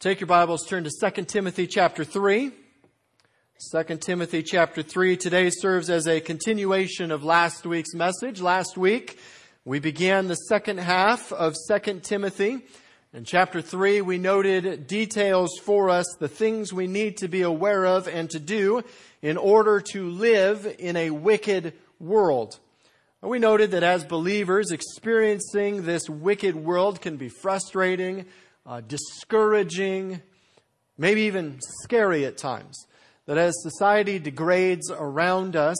Take your Bibles, turn to 2 Timothy chapter 3. 2 Timothy chapter 3 today serves as a continuation of last week's message. Last week, we began the second half of 2 Timothy. In chapter 3, we noted details for us, the things we need to be aware of and to do in order to live in a wicked world. We noted that as believers, experiencing this wicked world can be frustrating, uh, discouraging, maybe even scary at times. That as society degrades around us,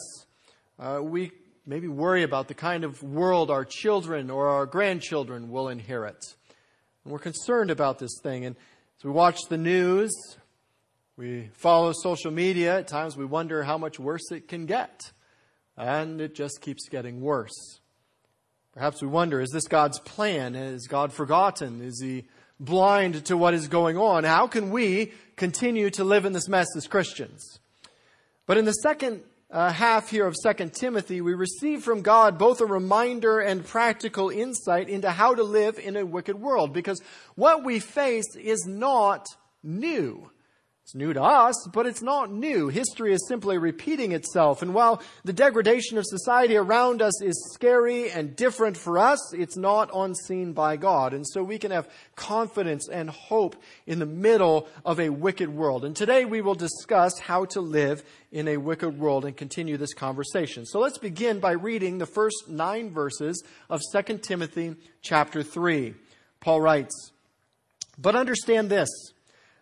uh, we maybe worry about the kind of world our children or our grandchildren will inherit. And we're concerned about this thing. And as we watch the news, we follow social media, at times we wonder how much worse it can get. And it just keeps getting worse. Perhaps we wonder, is this God's plan? Is God forgotten? Is he blind to what is going on. How can we continue to live in this mess as Christians? But in the second uh, half here of 2 Timothy, we receive from God both a reminder and practical insight into how to live in a wicked world. Because what we face is not new. It's new to us, but it's not new. History is simply repeating itself. And while the degradation of society around us is scary and different for us, it's not unseen by God. And so we can have confidence and hope in the middle of a wicked world. And today we will discuss how to live in a wicked world and continue this conversation. So let's begin by reading the first nine verses of 2 Timothy chapter 3. Paul writes, But understand this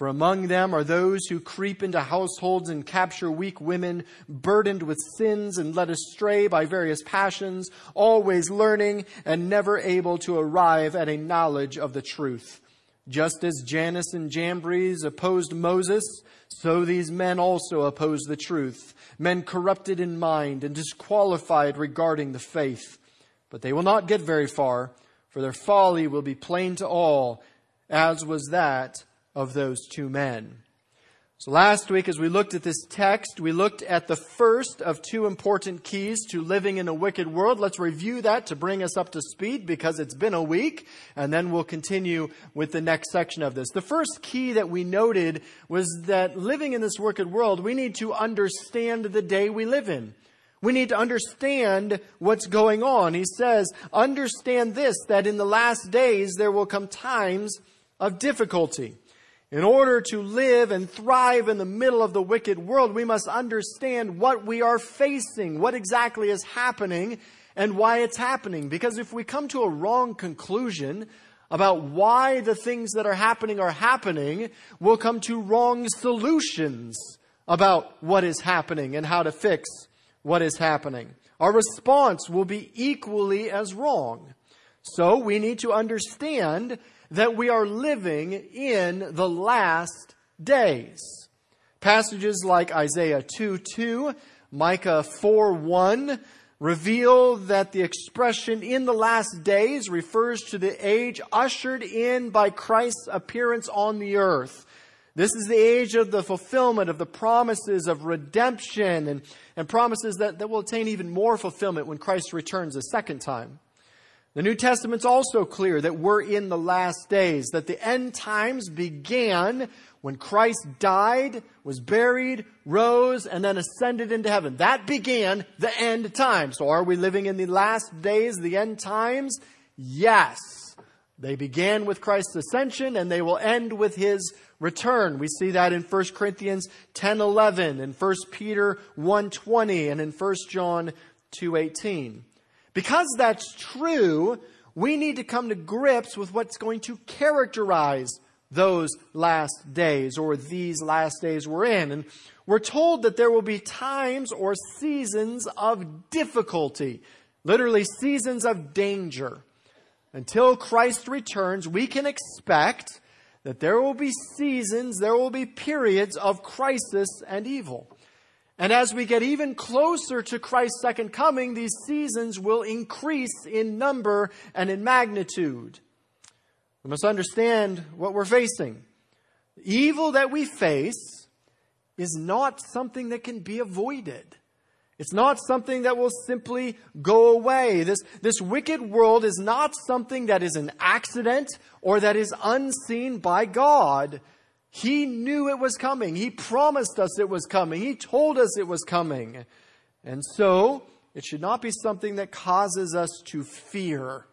For among them are those who creep into households and capture weak women, burdened with sins and led astray by various passions, always learning and never able to arrive at a knowledge of the truth. Just as Jannes and Jambres opposed Moses, so these men also oppose the truth, men corrupted in mind and disqualified regarding the faith. But they will not get very far, for their folly will be plain to all, as was that of those two men. So last week, as we looked at this text, we looked at the first of two important keys to living in a wicked world. Let's review that to bring us up to speed because it's been a week, and then we'll continue with the next section of this. The first key that we noted was that living in this wicked world, we need to understand the day we live in. We need to understand what's going on. He says, understand this, that in the last days there will come times of difficulty. In order to live and thrive in the middle of the wicked world, we must understand what we are facing, what exactly is happening, and why it's happening. Because if we come to a wrong conclusion about why the things that are happening are happening, we'll come to wrong solutions about what is happening and how to fix what is happening. Our response will be equally as wrong. So we need to understand that we are living in the last days. Passages like Isaiah 2 2, Micah 4 1 reveal that the expression in the last days refers to the age ushered in by Christ's appearance on the earth. This is the age of the fulfillment of the promises of redemption and, and promises that, that will attain even more fulfillment when Christ returns a second time. The New Testament's also clear that we're in the last days, that the end times began when Christ died, was buried, rose, and then ascended into heaven. That began the end times. So are we living in the last days, the end times? Yes. They began with Christ's ascension and they will end with his return. We see that in 1 Corinthians 10:11, in 1 Peter 1:20, and in 1 John 2:18. Because that's true, we need to come to grips with what's going to characterize those last days or these last days we're in. And we're told that there will be times or seasons of difficulty, literally seasons of danger. Until Christ returns, we can expect that there will be seasons, there will be periods of crisis and evil. And as we get even closer to Christ's second coming, these seasons will increase in number and in magnitude. We must understand what we're facing. The evil that we face is not something that can be avoided. It's not something that will simply go away. This, this wicked world is not something that is an accident or that is unseen by God. He knew it was coming. He promised us it was coming. He told us it was coming. And so, it should not be something that causes us to fear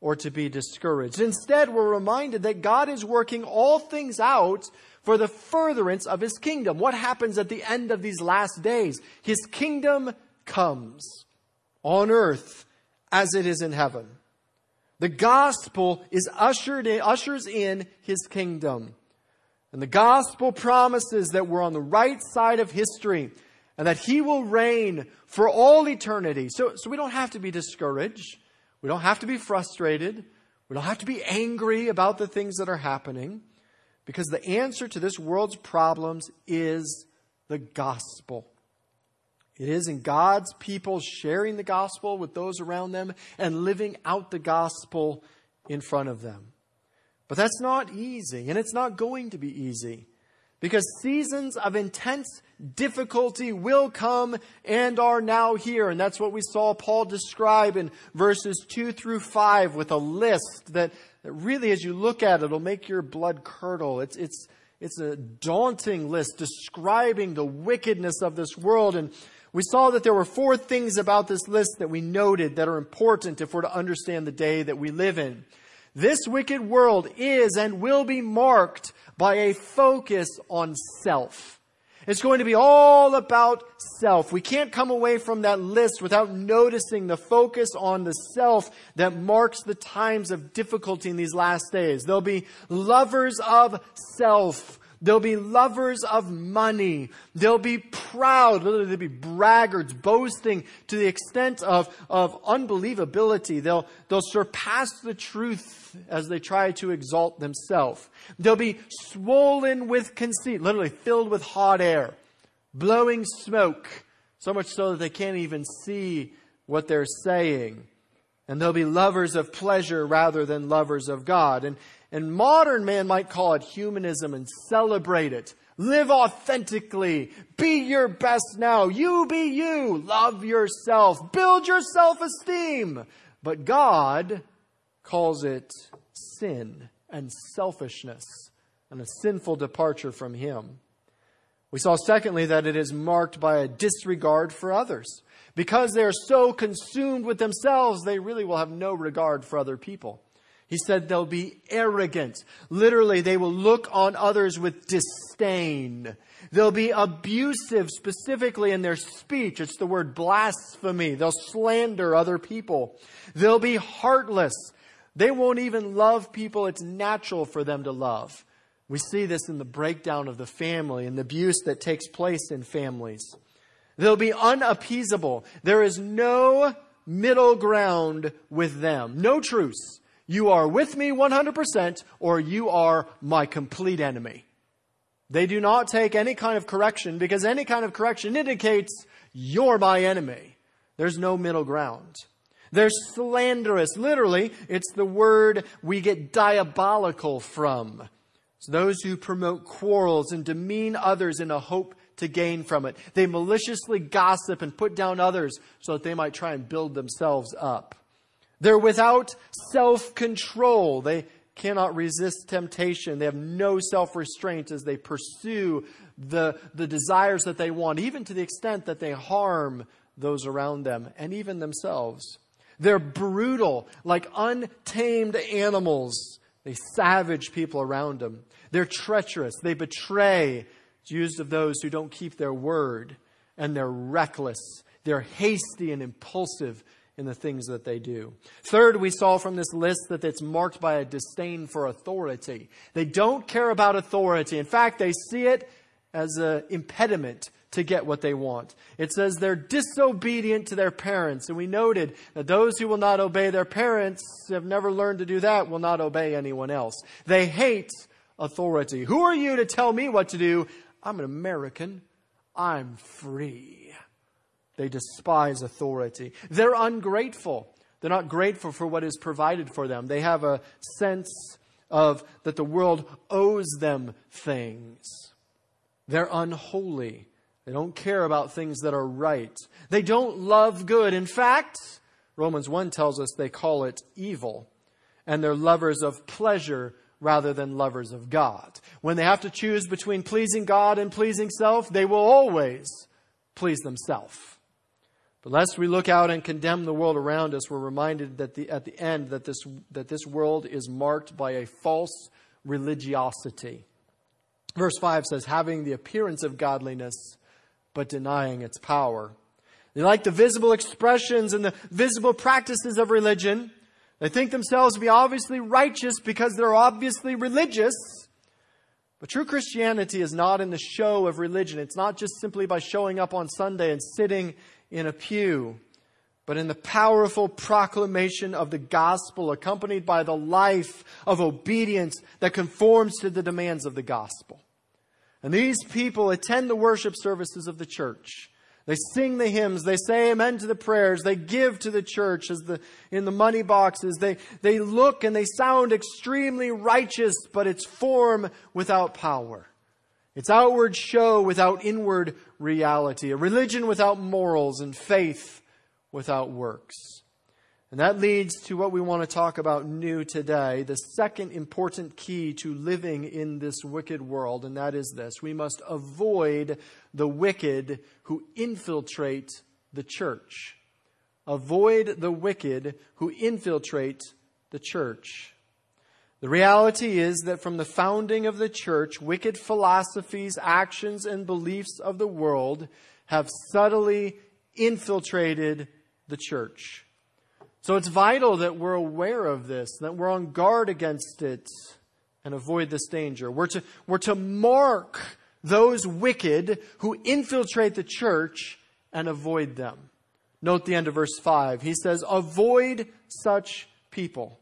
or to be discouraged. Instead, we're reminded that God is working all things out for the furtherance of His kingdom. What happens at the end of these last days? His kingdom comes on earth as it is in heaven. The gospel is ushered in, ushers in His kingdom. And the gospel promises that we're on the right side of history and that he will reign for all eternity. So, so we don't have to be discouraged. We don't have to be frustrated. We don't have to be angry about the things that are happening because the answer to this world's problems is the gospel. It is in God's people sharing the gospel with those around them and living out the gospel in front of them. But that's not easy, and it's not going to be easy. Because seasons of intense difficulty will come and are now here. And that's what we saw Paul describe in verses 2 through 5 with a list that, that really, as you look at it, will make your blood curdle. It's, it's, it's a daunting list describing the wickedness of this world. And we saw that there were four things about this list that we noted that are important if we're to understand the day that we live in. This wicked world is and will be marked by a focus on self. It's going to be all about self. We can't come away from that list without noticing the focus on the self that marks the times of difficulty in these last days. There'll be lovers of self They'll be lovers of money. They'll be proud. They'll be braggarts, boasting to the extent of, of unbelievability. They'll, they'll surpass the truth as they try to exalt themselves. They'll be swollen with conceit, literally filled with hot air, blowing smoke, so much so that they can't even see what they're saying. And they'll be lovers of pleasure rather than lovers of God. And, and modern man might call it humanism and celebrate it. Live authentically. Be your best now. You be you. Love yourself. Build your self-esteem. But God calls it sin and selfishness and a sinful departure from Him. We saw secondly that it is marked by a disregard for others. Because they are so consumed with themselves, they really will have no regard for other people. He said they'll be arrogant. Literally, they will look on others with disdain. They'll be abusive, specifically in their speech. It's the word blasphemy. They'll slander other people. They'll be heartless. They won't even love people it's natural for them to love. We see this in the breakdown of the family and the abuse that takes place in families. They'll be unappeasable. There is no middle ground with them. No truce. You are with me 100% or you are my complete enemy. They do not take any kind of correction because any kind of correction indicates you're my enemy. There's no middle ground. They're slanderous. Literally, it's the word we get diabolical from. It's those who promote quarrels and demean others in a hope to gain from it. They maliciously gossip and put down others so that they might try and build themselves up. They're without self-control. They cannot resist temptation. They have no self-restraint as they pursue the, the desires that they want, even to the extent that they harm those around them and even themselves. They're brutal, like untamed animals. They savage people around them. They're treacherous. They betray. It's used of those who don't keep their word. And they're reckless. They're hasty and impulsive in the things that they do. Third, we saw from this list that it's marked by a disdain for authority. They don't care about authority. In fact, they see it as an impediment to get what they want. It says they're disobedient to their parents. And we noted that those who will not obey their parents have never learned to do that, will not obey anyone else. They hate authority. Who are you to tell me what to do? I'm an American. I'm free. They despise authority. They're ungrateful. They're not grateful for what is provided for them. They have a sense of that the world owes them things. They're unholy. They don't care about things that are right. They don't love good. In fact, Romans 1 tells us they call it evil. And they're lovers of pleasure rather than lovers of God. When they have to choose between pleasing God and pleasing self, they will always please themselves. But lest we look out and condemn the world around us, we're reminded that the, at the end that this, that this world is marked by a false religiosity. Verse 5 says, having the appearance of godliness, but denying its power. They like the visible expressions and the visible practices of religion. They think themselves to be obviously righteous because they're obviously religious. But true Christianity is not in the show of religion. It's not just simply by showing up on Sunday and sitting in a pew, but in the powerful proclamation of the gospel accompanied by the life of obedience that conforms to the demands of the gospel. And these people attend the worship services of the church. They sing the hymns. They say amen to the prayers. They give to the church as the, in the money boxes. They, they look and they sound extremely righteous, but it's form without power. It's outward show without inward reality. A religion without morals and faith without works. And that leads to what we want to talk about new today, the second important key to living in this wicked world, and that is this. We must avoid the wicked who infiltrate the church. Avoid the wicked who infiltrate the church. The reality is that from the founding of the church, wicked philosophies, actions, and beliefs of the world have subtly infiltrated the church. So it's vital that we're aware of this, that we're on guard against it and avoid this danger. We're to, we're to mark those wicked who infiltrate the church and avoid them. Note the end of verse 5. He says, Avoid such people.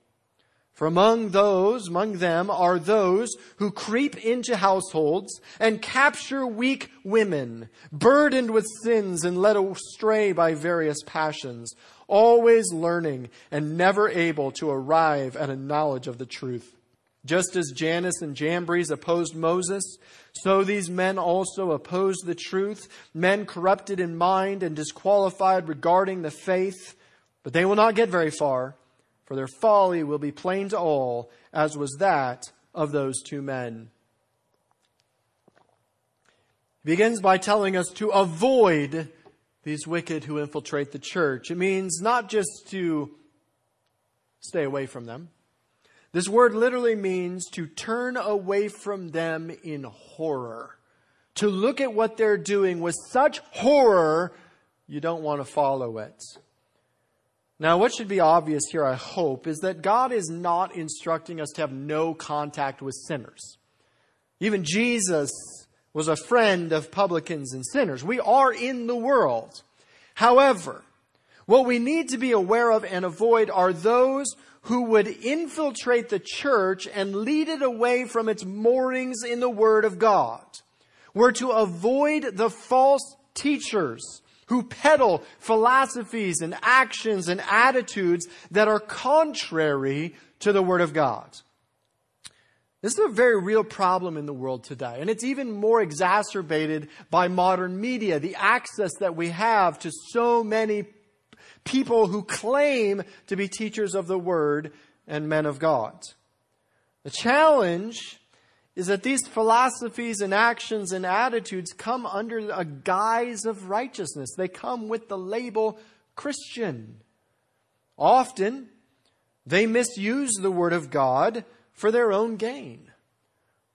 For among those, among them, are those who creep into households and capture weak women, burdened with sins and led astray by various passions always learning and never able to arrive at a knowledge of the truth. Just as Jannes and Jambres opposed Moses, so these men also opposed the truth, men corrupted in mind and disqualified regarding the faith. But they will not get very far, for their folly will be plain to all, as was that of those two men. He begins by telling us to avoid these wicked who infiltrate the church. It means not just to stay away from them. This word literally means to turn away from them in horror. To look at what they're doing with such horror, you don't want to follow it. Now, what should be obvious here, I hope, is that God is not instructing us to have no contact with sinners. Even Jesus was a friend of publicans and sinners. We are in the world. However, what we need to be aware of and avoid are those who would infiltrate the church and lead it away from its moorings in the Word of God. We're to avoid the false teachers who peddle philosophies and actions and attitudes that are contrary to the Word of God. This is a very real problem in the world today, and it's even more exacerbated by modern media, the access that we have to so many people who claim to be teachers of the Word and men of God. The challenge is that these philosophies and actions and attitudes come under a guise of righteousness. They come with the label Christian. Often, they misuse the Word of God for their own gain.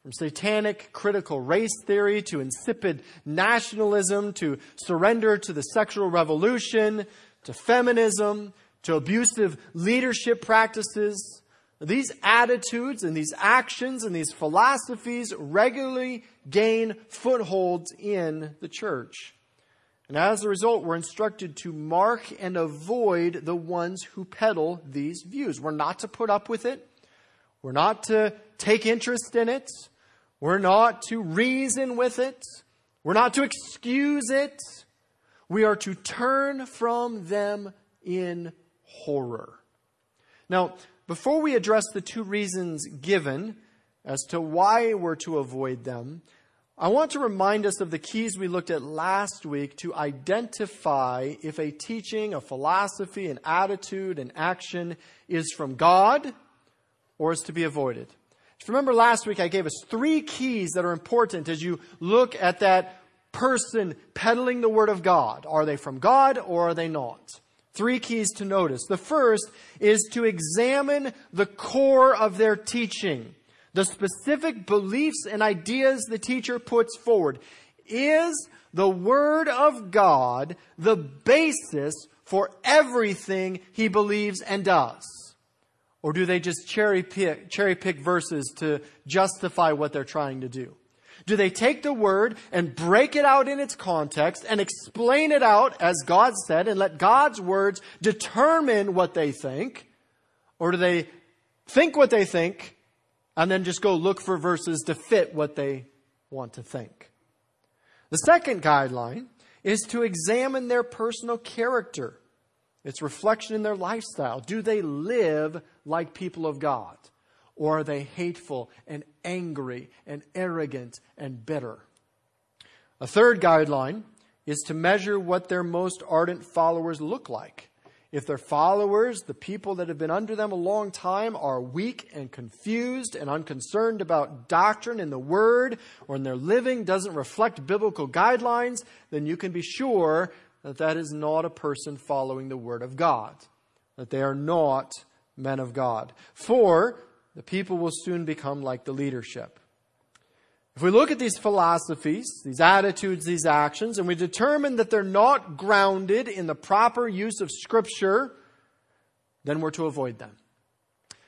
From satanic critical race theory to insipid nationalism to surrender to the sexual revolution to feminism to abusive leadership practices, these attitudes and these actions and these philosophies regularly gain footholds in the church. And as a result, we're instructed to mark and avoid the ones who peddle these views. We're not to put up with it. We're not to take interest in it. We're not to reason with it. We're not to excuse it. We are to turn from them in horror. Now, before we address the two reasons given as to why we're to avoid them, I want to remind us of the keys we looked at last week to identify if a teaching, a philosophy, an attitude, an action is from God or is to be avoided. If you remember last week, I gave us three keys that are important as you look at that person peddling the Word of God. Are they from God or are they not? Three keys to notice. The first is to examine the core of their teaching, the specific beliefs and ideas the teacher puts forward. Is the Word of God the basis for everything he believes and does? Or do they just cherry pick, cherry pick verses to justify what they're trying to do? Do they take the word and break it out in its context and explain it out as God said and let God's words determine what they think? Or do they think what they think and then just go look for verses to fit what they want to think? The second guideline is to examine their personal character, its reflection in their lifestyle. Do they live like people of God? Or are they hateful and angry and arrogant and bitter? A third guideline is to measure what their most ardent followers look like. If their followers, the people that have been under them a long time, are weak and confused and unconcerned about doctrine and the word, or in their living doesn't reflect biblical guidelines, then you can be sure that that is not a person following the word of God, that they are not men of God. For the people will soon become like the leadership. If we look at these philosophies, these attitudes, these actions, and we determine that they're not grounded in the proper use of Scripture, then we're to avoid them.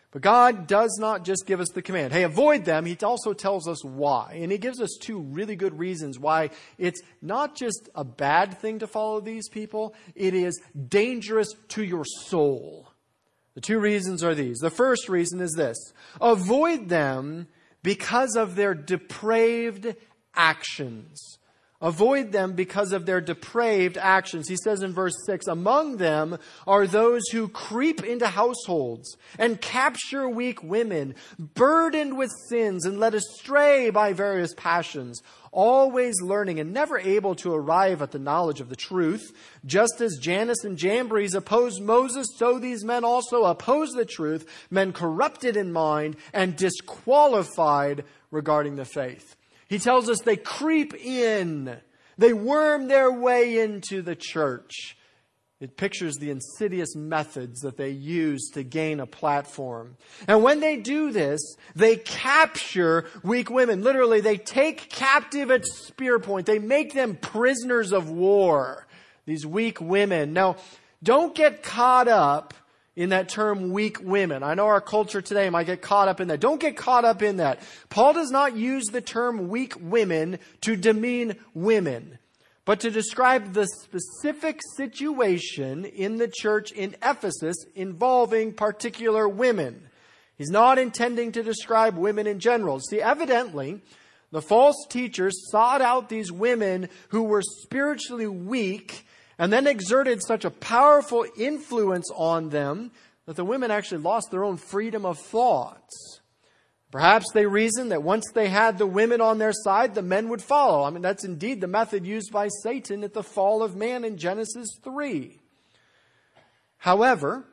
But God does not just give us the command, hey, avoid them. He also tells us why. And He gives us two really good reasons why it's not just a bad thing to follow these people, it is dangerous to your soul. The two reasons are these. The first reason is this avoid them because of their depraved actions. Avoid them because of their depraved actions. He says in verse 6 Among them are those who creep into households and capture weak women, burdened with sins and led astray by various passions always learning and never able to arrive at the knowledge of the truth. Just as Jannes and Jambres opposed Moses, so these men also oppose the truth, men corrupted in mind and disqualified regarding the faith. He tells us they creep in. They worm their way into the church. It pictures the insidious methods that they use to gain a platform. And when they do this, they capture weak women. Literally, they take captive at spear point. They make them prisoners of war. These weak women. Now, don't get caught up in that term weak women. I know our culture today might get caught up in that. Don't get caught up in that. Paul does not use the term weak women to demean women but to describe the specific situation in the church in Ephesus involving particular women. He's not intending to describe women in general. See, evidently, the false teachers sought out these women who were spiritually weak and then exerted such a powerful influence on them that the women actually lost their own freedom of thoughts. Perhaps they reasoned that once they had the women on their side, the men would follow. I mean, that's indeed the method used by Satan at the fall of man in Genesis 3. However,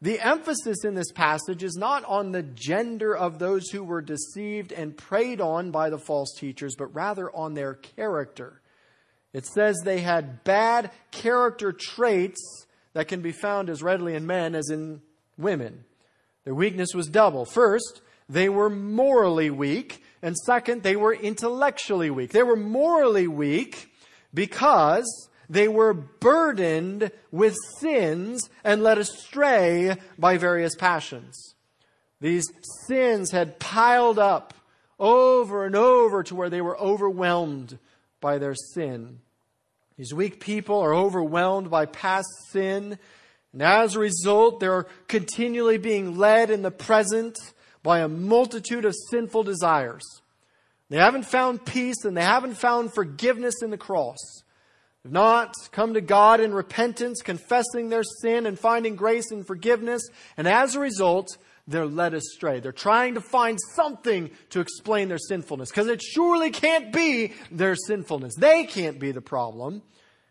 the emphasis in this passage is not on the gender of those who were deceived and preyed on by the false teachers, but rather on their character. It says they had bad character traits that can be found as readily in men as in women. Their weakness was double. First, they were morally weak. And second, they were intellectually weak. They were morally weak because they were burdened with sins and led astray by various passions. These sins had piled up over and over to where they were overwhelmed by their sin. These weak people are overwhelmed by past sin, and as a result, they're continually being led in the present by a multitude of sinful desires. They haven't found peace and they haven't found forgiveness in the cross. They've not come to God in repentance, confessing their sin and finding grace and forgiveness. And as a result, they're led astray. They're trying to find something to explain their sinfulness because it surely can't be their sinfulness. They can't be the problem.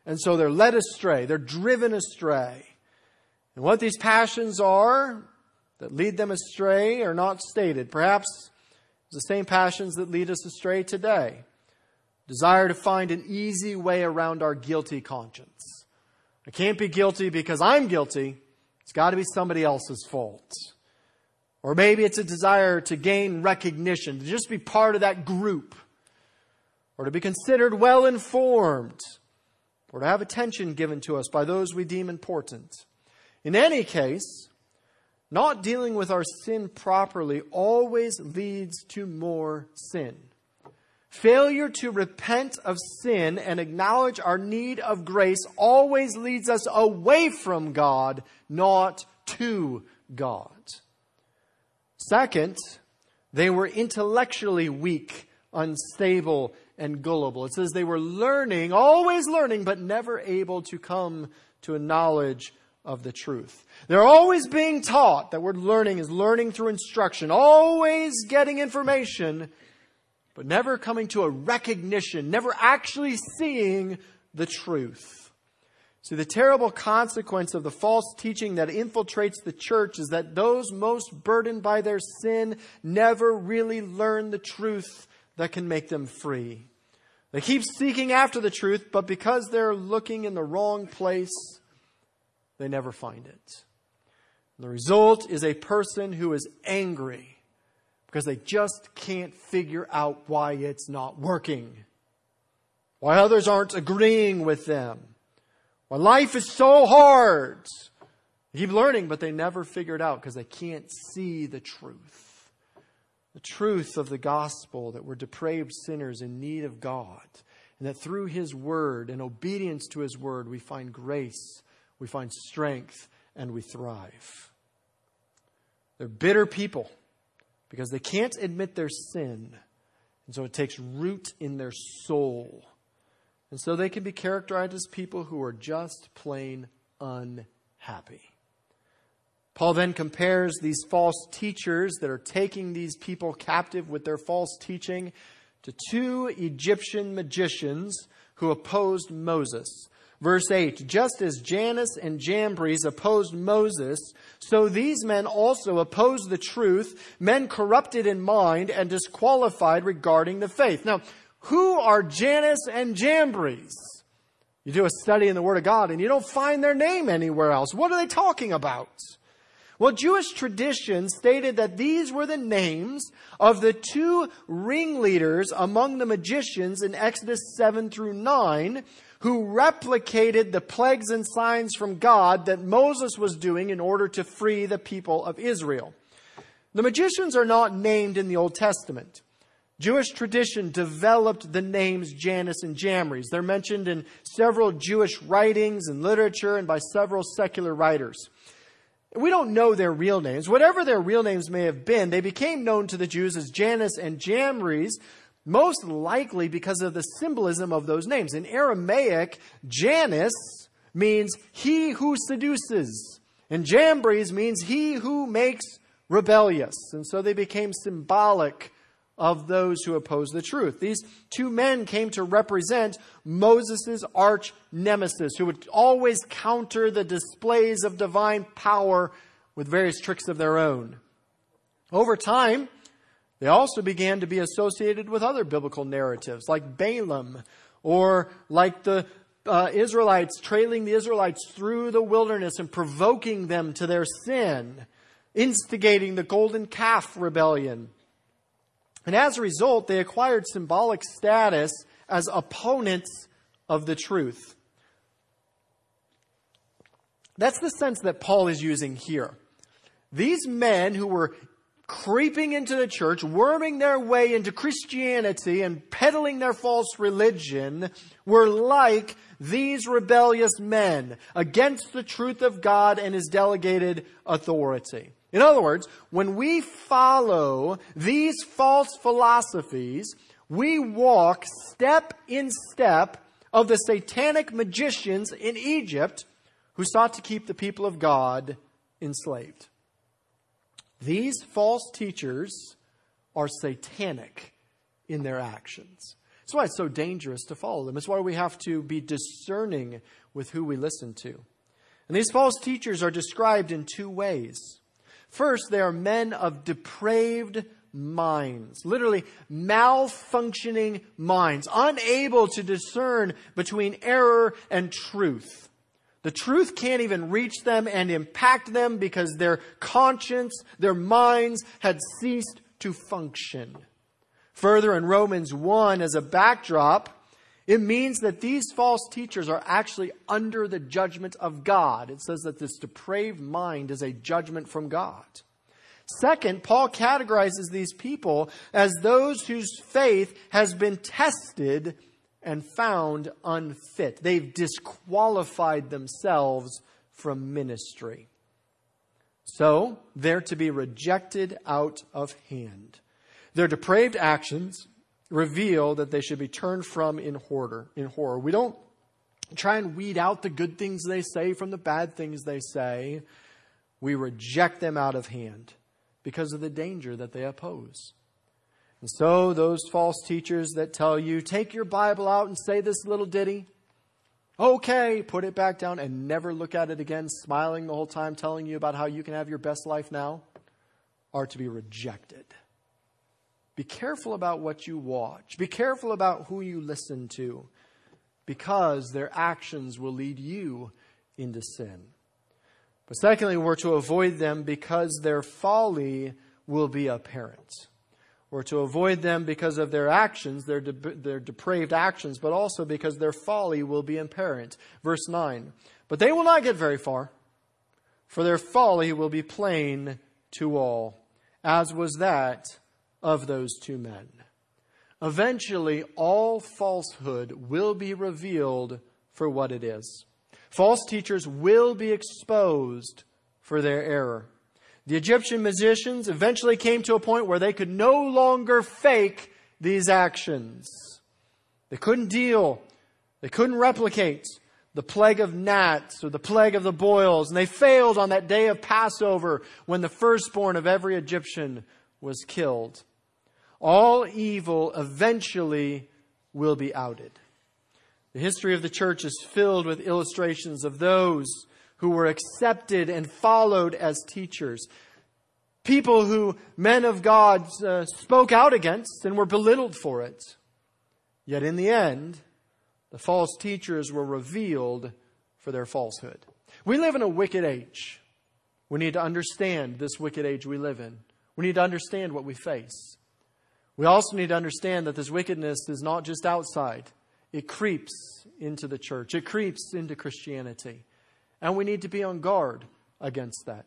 And so they're led astray. They're driven astray. And what these passions are that lead them astray are not stated. Perhaps the same passions that lead us astray today. Desire to find an easy way around our guilty conscience. I can't be guilty because I'm guilty. It's got to be somebody else's fault. Or maybe it's a desire to gain recognition, to just be part of that group, or to be considered well informed, or to have attention given to us by those we deem important. In any case, not dealing with our sin properly always leads to more sin. Failure to repent of sin and acknowledge our need of grace always leads us away from God, not to God. Second, they were intellectually weak, unstable, and gullible. It says they were learning, always learning, but never able to come to a knowledge of the truth. They're always being taught. That word learning is learning through instruction, always getting information, but never coming to a recognition, never actually seeing the truth. See, the terrible consequence of the false teaching that infiltrates the church is that those most burdened by their sin never really learn the truth that can make them free. They keep seeking after the truth, but because they're looking in the wrong place, they never find it. And the result is a person who is angry because they just can't figure out why it's not working, why others aren't agreeing with them well, life is so hard. They keep learning, but they never figure it out because they can't see the truth. The truth of the gospel that we're depraved sinners in need of God, and that through His word and obedience to His word, we find grace, we find strength, and we thrive. They're bitter people because they can't admit their sin, and so it takes root in their soul. And so they can be characterized as people who are just plain unhappy. Paul then compares these false teachers that are taking these people captive with their false teaching to two Egyptian magicians who opposed Moses. Verse 8 Just as Jannes and Jambres opposed Moses, so these men also opposed the truth, men corrupted in mind and disqualified regarding the faith. Now, who are Jannes and Jambres? You do a study in the Word of God and you don't find their name anywhere else. What are they talking about? Well, Jewish tradition stated that these were the names of the two ringleaders among the magicians in Exodus 7 through 9 who replicated the plagues and signs from God that Moses was doing in order to free the people of Israel. The magicians are not named in the Old Testament. Jewish tradition developed the names Jannes and Jambres. They're mentioned in several Jewish writings and literature and by several secular writers. We don't know their real names. Whatever their real names may have been, they became known to the Jews as Jannes and Jambres, most likely because of the symbolism of those names. In Aramaic, Jannes means he who seduces, and Jambres means he who makes rebellious. And so they became symbolic of those who oppose the truth. These two men came to represent Moses' arch nemesis, who would always counter the displays of divine power with various tricks of their own. Over time, they also began to be associated with other biblical narratives, like Balaam, or like the uh, Israelites trailing the Israelites through the wilderness and provoking them to their sin, instigating the golden calf rebellion and as a result, they acquired symbolic status as opponents of the truth. That's the sense that Paul is using here. These men who were creeping into the church, worming their way into Christianity and peddling their false religion were like these rebellious men against the truth of God and his delegated authority. In other words, when we follow these false philosophies, we walk step in step of the satanic magicians in Egypt who sought to keep the people of God enslaved. These false teachers are satanic in their actions. That's why it's so dangerous to follow them. It's why we have to be discerning with who we listen to. And these false teachers are described in two ways. First, they are men of depraved minds, literally malfunctioning minds, unable to discern between error and truth. The truth can't even reach them and impact them because their conscience, their minds had ceased to function. Further, in Romans 1, as a backdrop, it means that these false teachers are actually under the judgment of God. It says that this depraved mind is a judgment from God. Second, Paul categorizes these people as those whose faith has been tested and found unfit. They've disqualified themselves from ministry. So, they're to be rejected out of hand. Their depraved actions reveal that they should be turned from in horror. In horror. We don't try and weed out the good things they say from the bad things they say. We reject them out of hand because of the danger that they oppose. And so, those false teachers that tell you, take your Bible out and say this little ditty, okay, put it back down and never look at it again, smiling the whole time, telling you about how you can have your best life now, are to be rejected. Be careful about what you watch. Be careful about who you listen to because their actions will lead you into sin. But secondly, we're to avoid them because their folly will be apparent. We're to avoid them because of their actions, their, de- their depraved actions, but also because their folly will be apparent. Verse 9. But they will not get very far, for their folly will be plain to all, as was that of those two men. Eventually, all falsehood will be revealed for what it is. False teachers will be exposed for their error. The Egyptian magicians eventually came to a point where they could no longer fake these actions. They couldn't deal, they couldn't replicate the plague of gnats or the plague of the boils, and they failed on that day of Passover when the firstborn of every Egyptian was killed. All evil eventually will be outed. The history of the church is filled with illustrations of those who were accepted and followed as teachers. People who men of God uh, spoke out against and were belittled for it. Yet in the end, the false teachers were revealed for their falsehood. We live in a wicked age. We need to understand this wicked age we live in. We need to understand what we face. We also need to understand that this wickedness is not just outside. It creeps into the church, it creeps into Christianity. And we need to be on guard against that.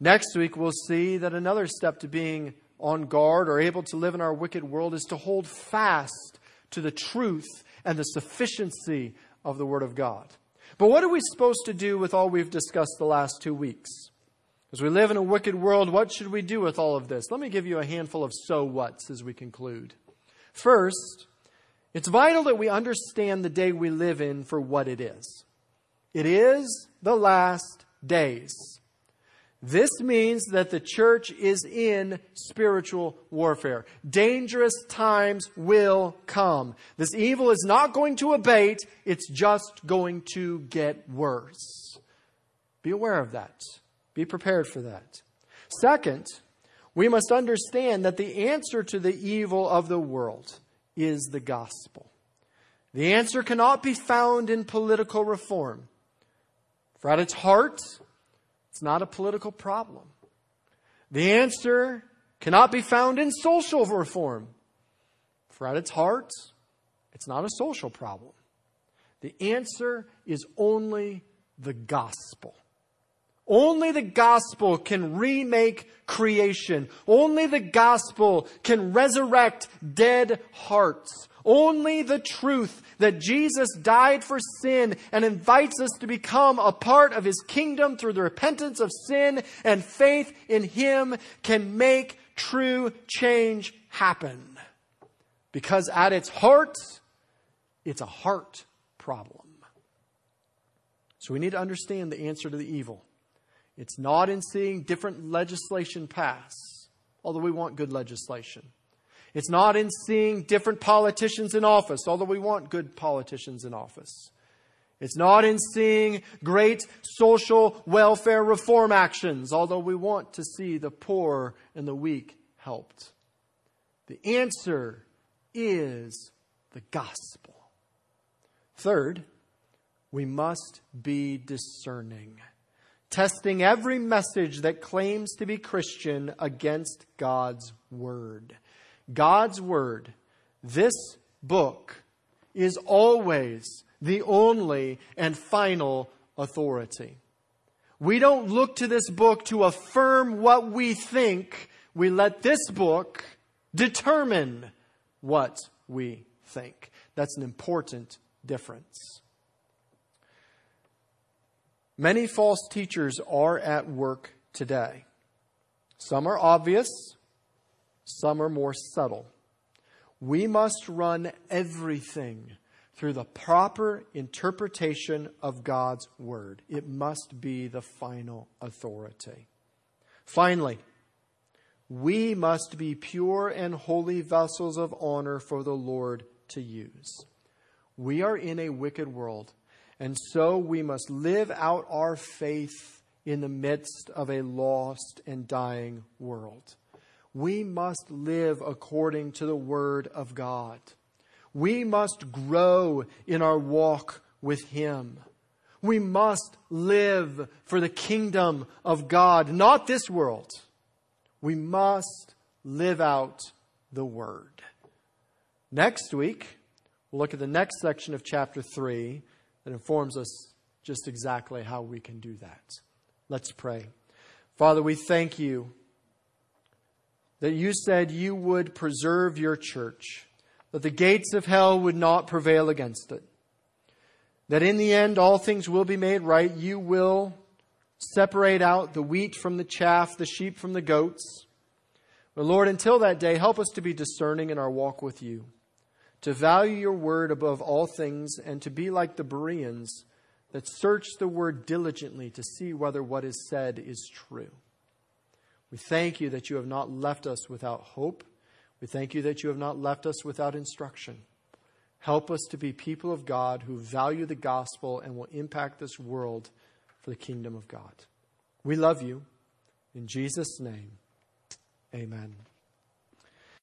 Next week, we'll see that another step to being on guard or able to live in our wicked world is to hold fast to the truth and the sufficiency of the Word of God. But what are we supposed to do with all we've discussed the last two weeks? As we live in a wicked world, what should we do with all of this? Let me give you a handful of so whats as we conclude. First, it's vital that we understand the day we live in for what it is. It is the last days. This means that the church is in spiritual warfare. Dangerous times will come. This evil is not going to abate, it's just going to get worse. Be aware of that. Be prepared for that. Second, we must understand that the answer to the evil of the world is the gospel. The answer cannot be found in political reform. For at its heart, it's not a political problem. The answer cannot be found in social reform. For at its heart, it's not a social problem. The answer is only the gospel. Only the gospel can remake creation. Only the gospel can resurrect dead hearts. Only the truth that Jesus died for sin and invites us to become a part of his kingdom through the repentance of sin and faith in him can make true change happen. Because at its heart, it's a heart problem. So we need to understand the answer to the evil. It's not in seeing different legislation pass, although we want good legislation. It's not in seeing different politicians in office, although we want good politicians in office. It's not in seeing great social welfare reform actions, although we want to see the poor and the weak helped. The answer is the gospel. Third, we must be discerning, testing every message that claims to be Christian against God's word. God's Word, this book, is always the only and final authority. We don't look to this book to affirm what we think. We let this book determine what we think. That's an important difference. Many false teachers are at work today. Some are obvious, some are more subtle. We must run everything through the proper interpretation of God's Word. It must be the final authority. Finally, we must be pure and holy vessels of honor for the Lord to use. We are in a wicked world, and so we must live out our faith in the midst of a lost and dying world we must live according to the Word of God. We must grow in our walk with Him. We must live for the kingdom of God, not this world. We must live out the Word. Next week, we'll look at the next section of chapter 3 that informs us just exactly how we can do that. Let's pray. Father, we thank you that you said you would preserve your church, that the gates of hell would not prevail against it, that in the end all things will be made right. You will separate out the wheat from the chaff, the sheep from the goats. But Lord, until that day, help us to be discerning in our walk with you, to value your word above all things, and to be like the Bereans that search the word diligently to see whether what is said is true. We thank you that you have not left us without hope. We thank you that you have not left us without instruction. Help us to be people of God who value the gospel and will impact this world for the kingdom of God. We love you. In Jesus' name, amen.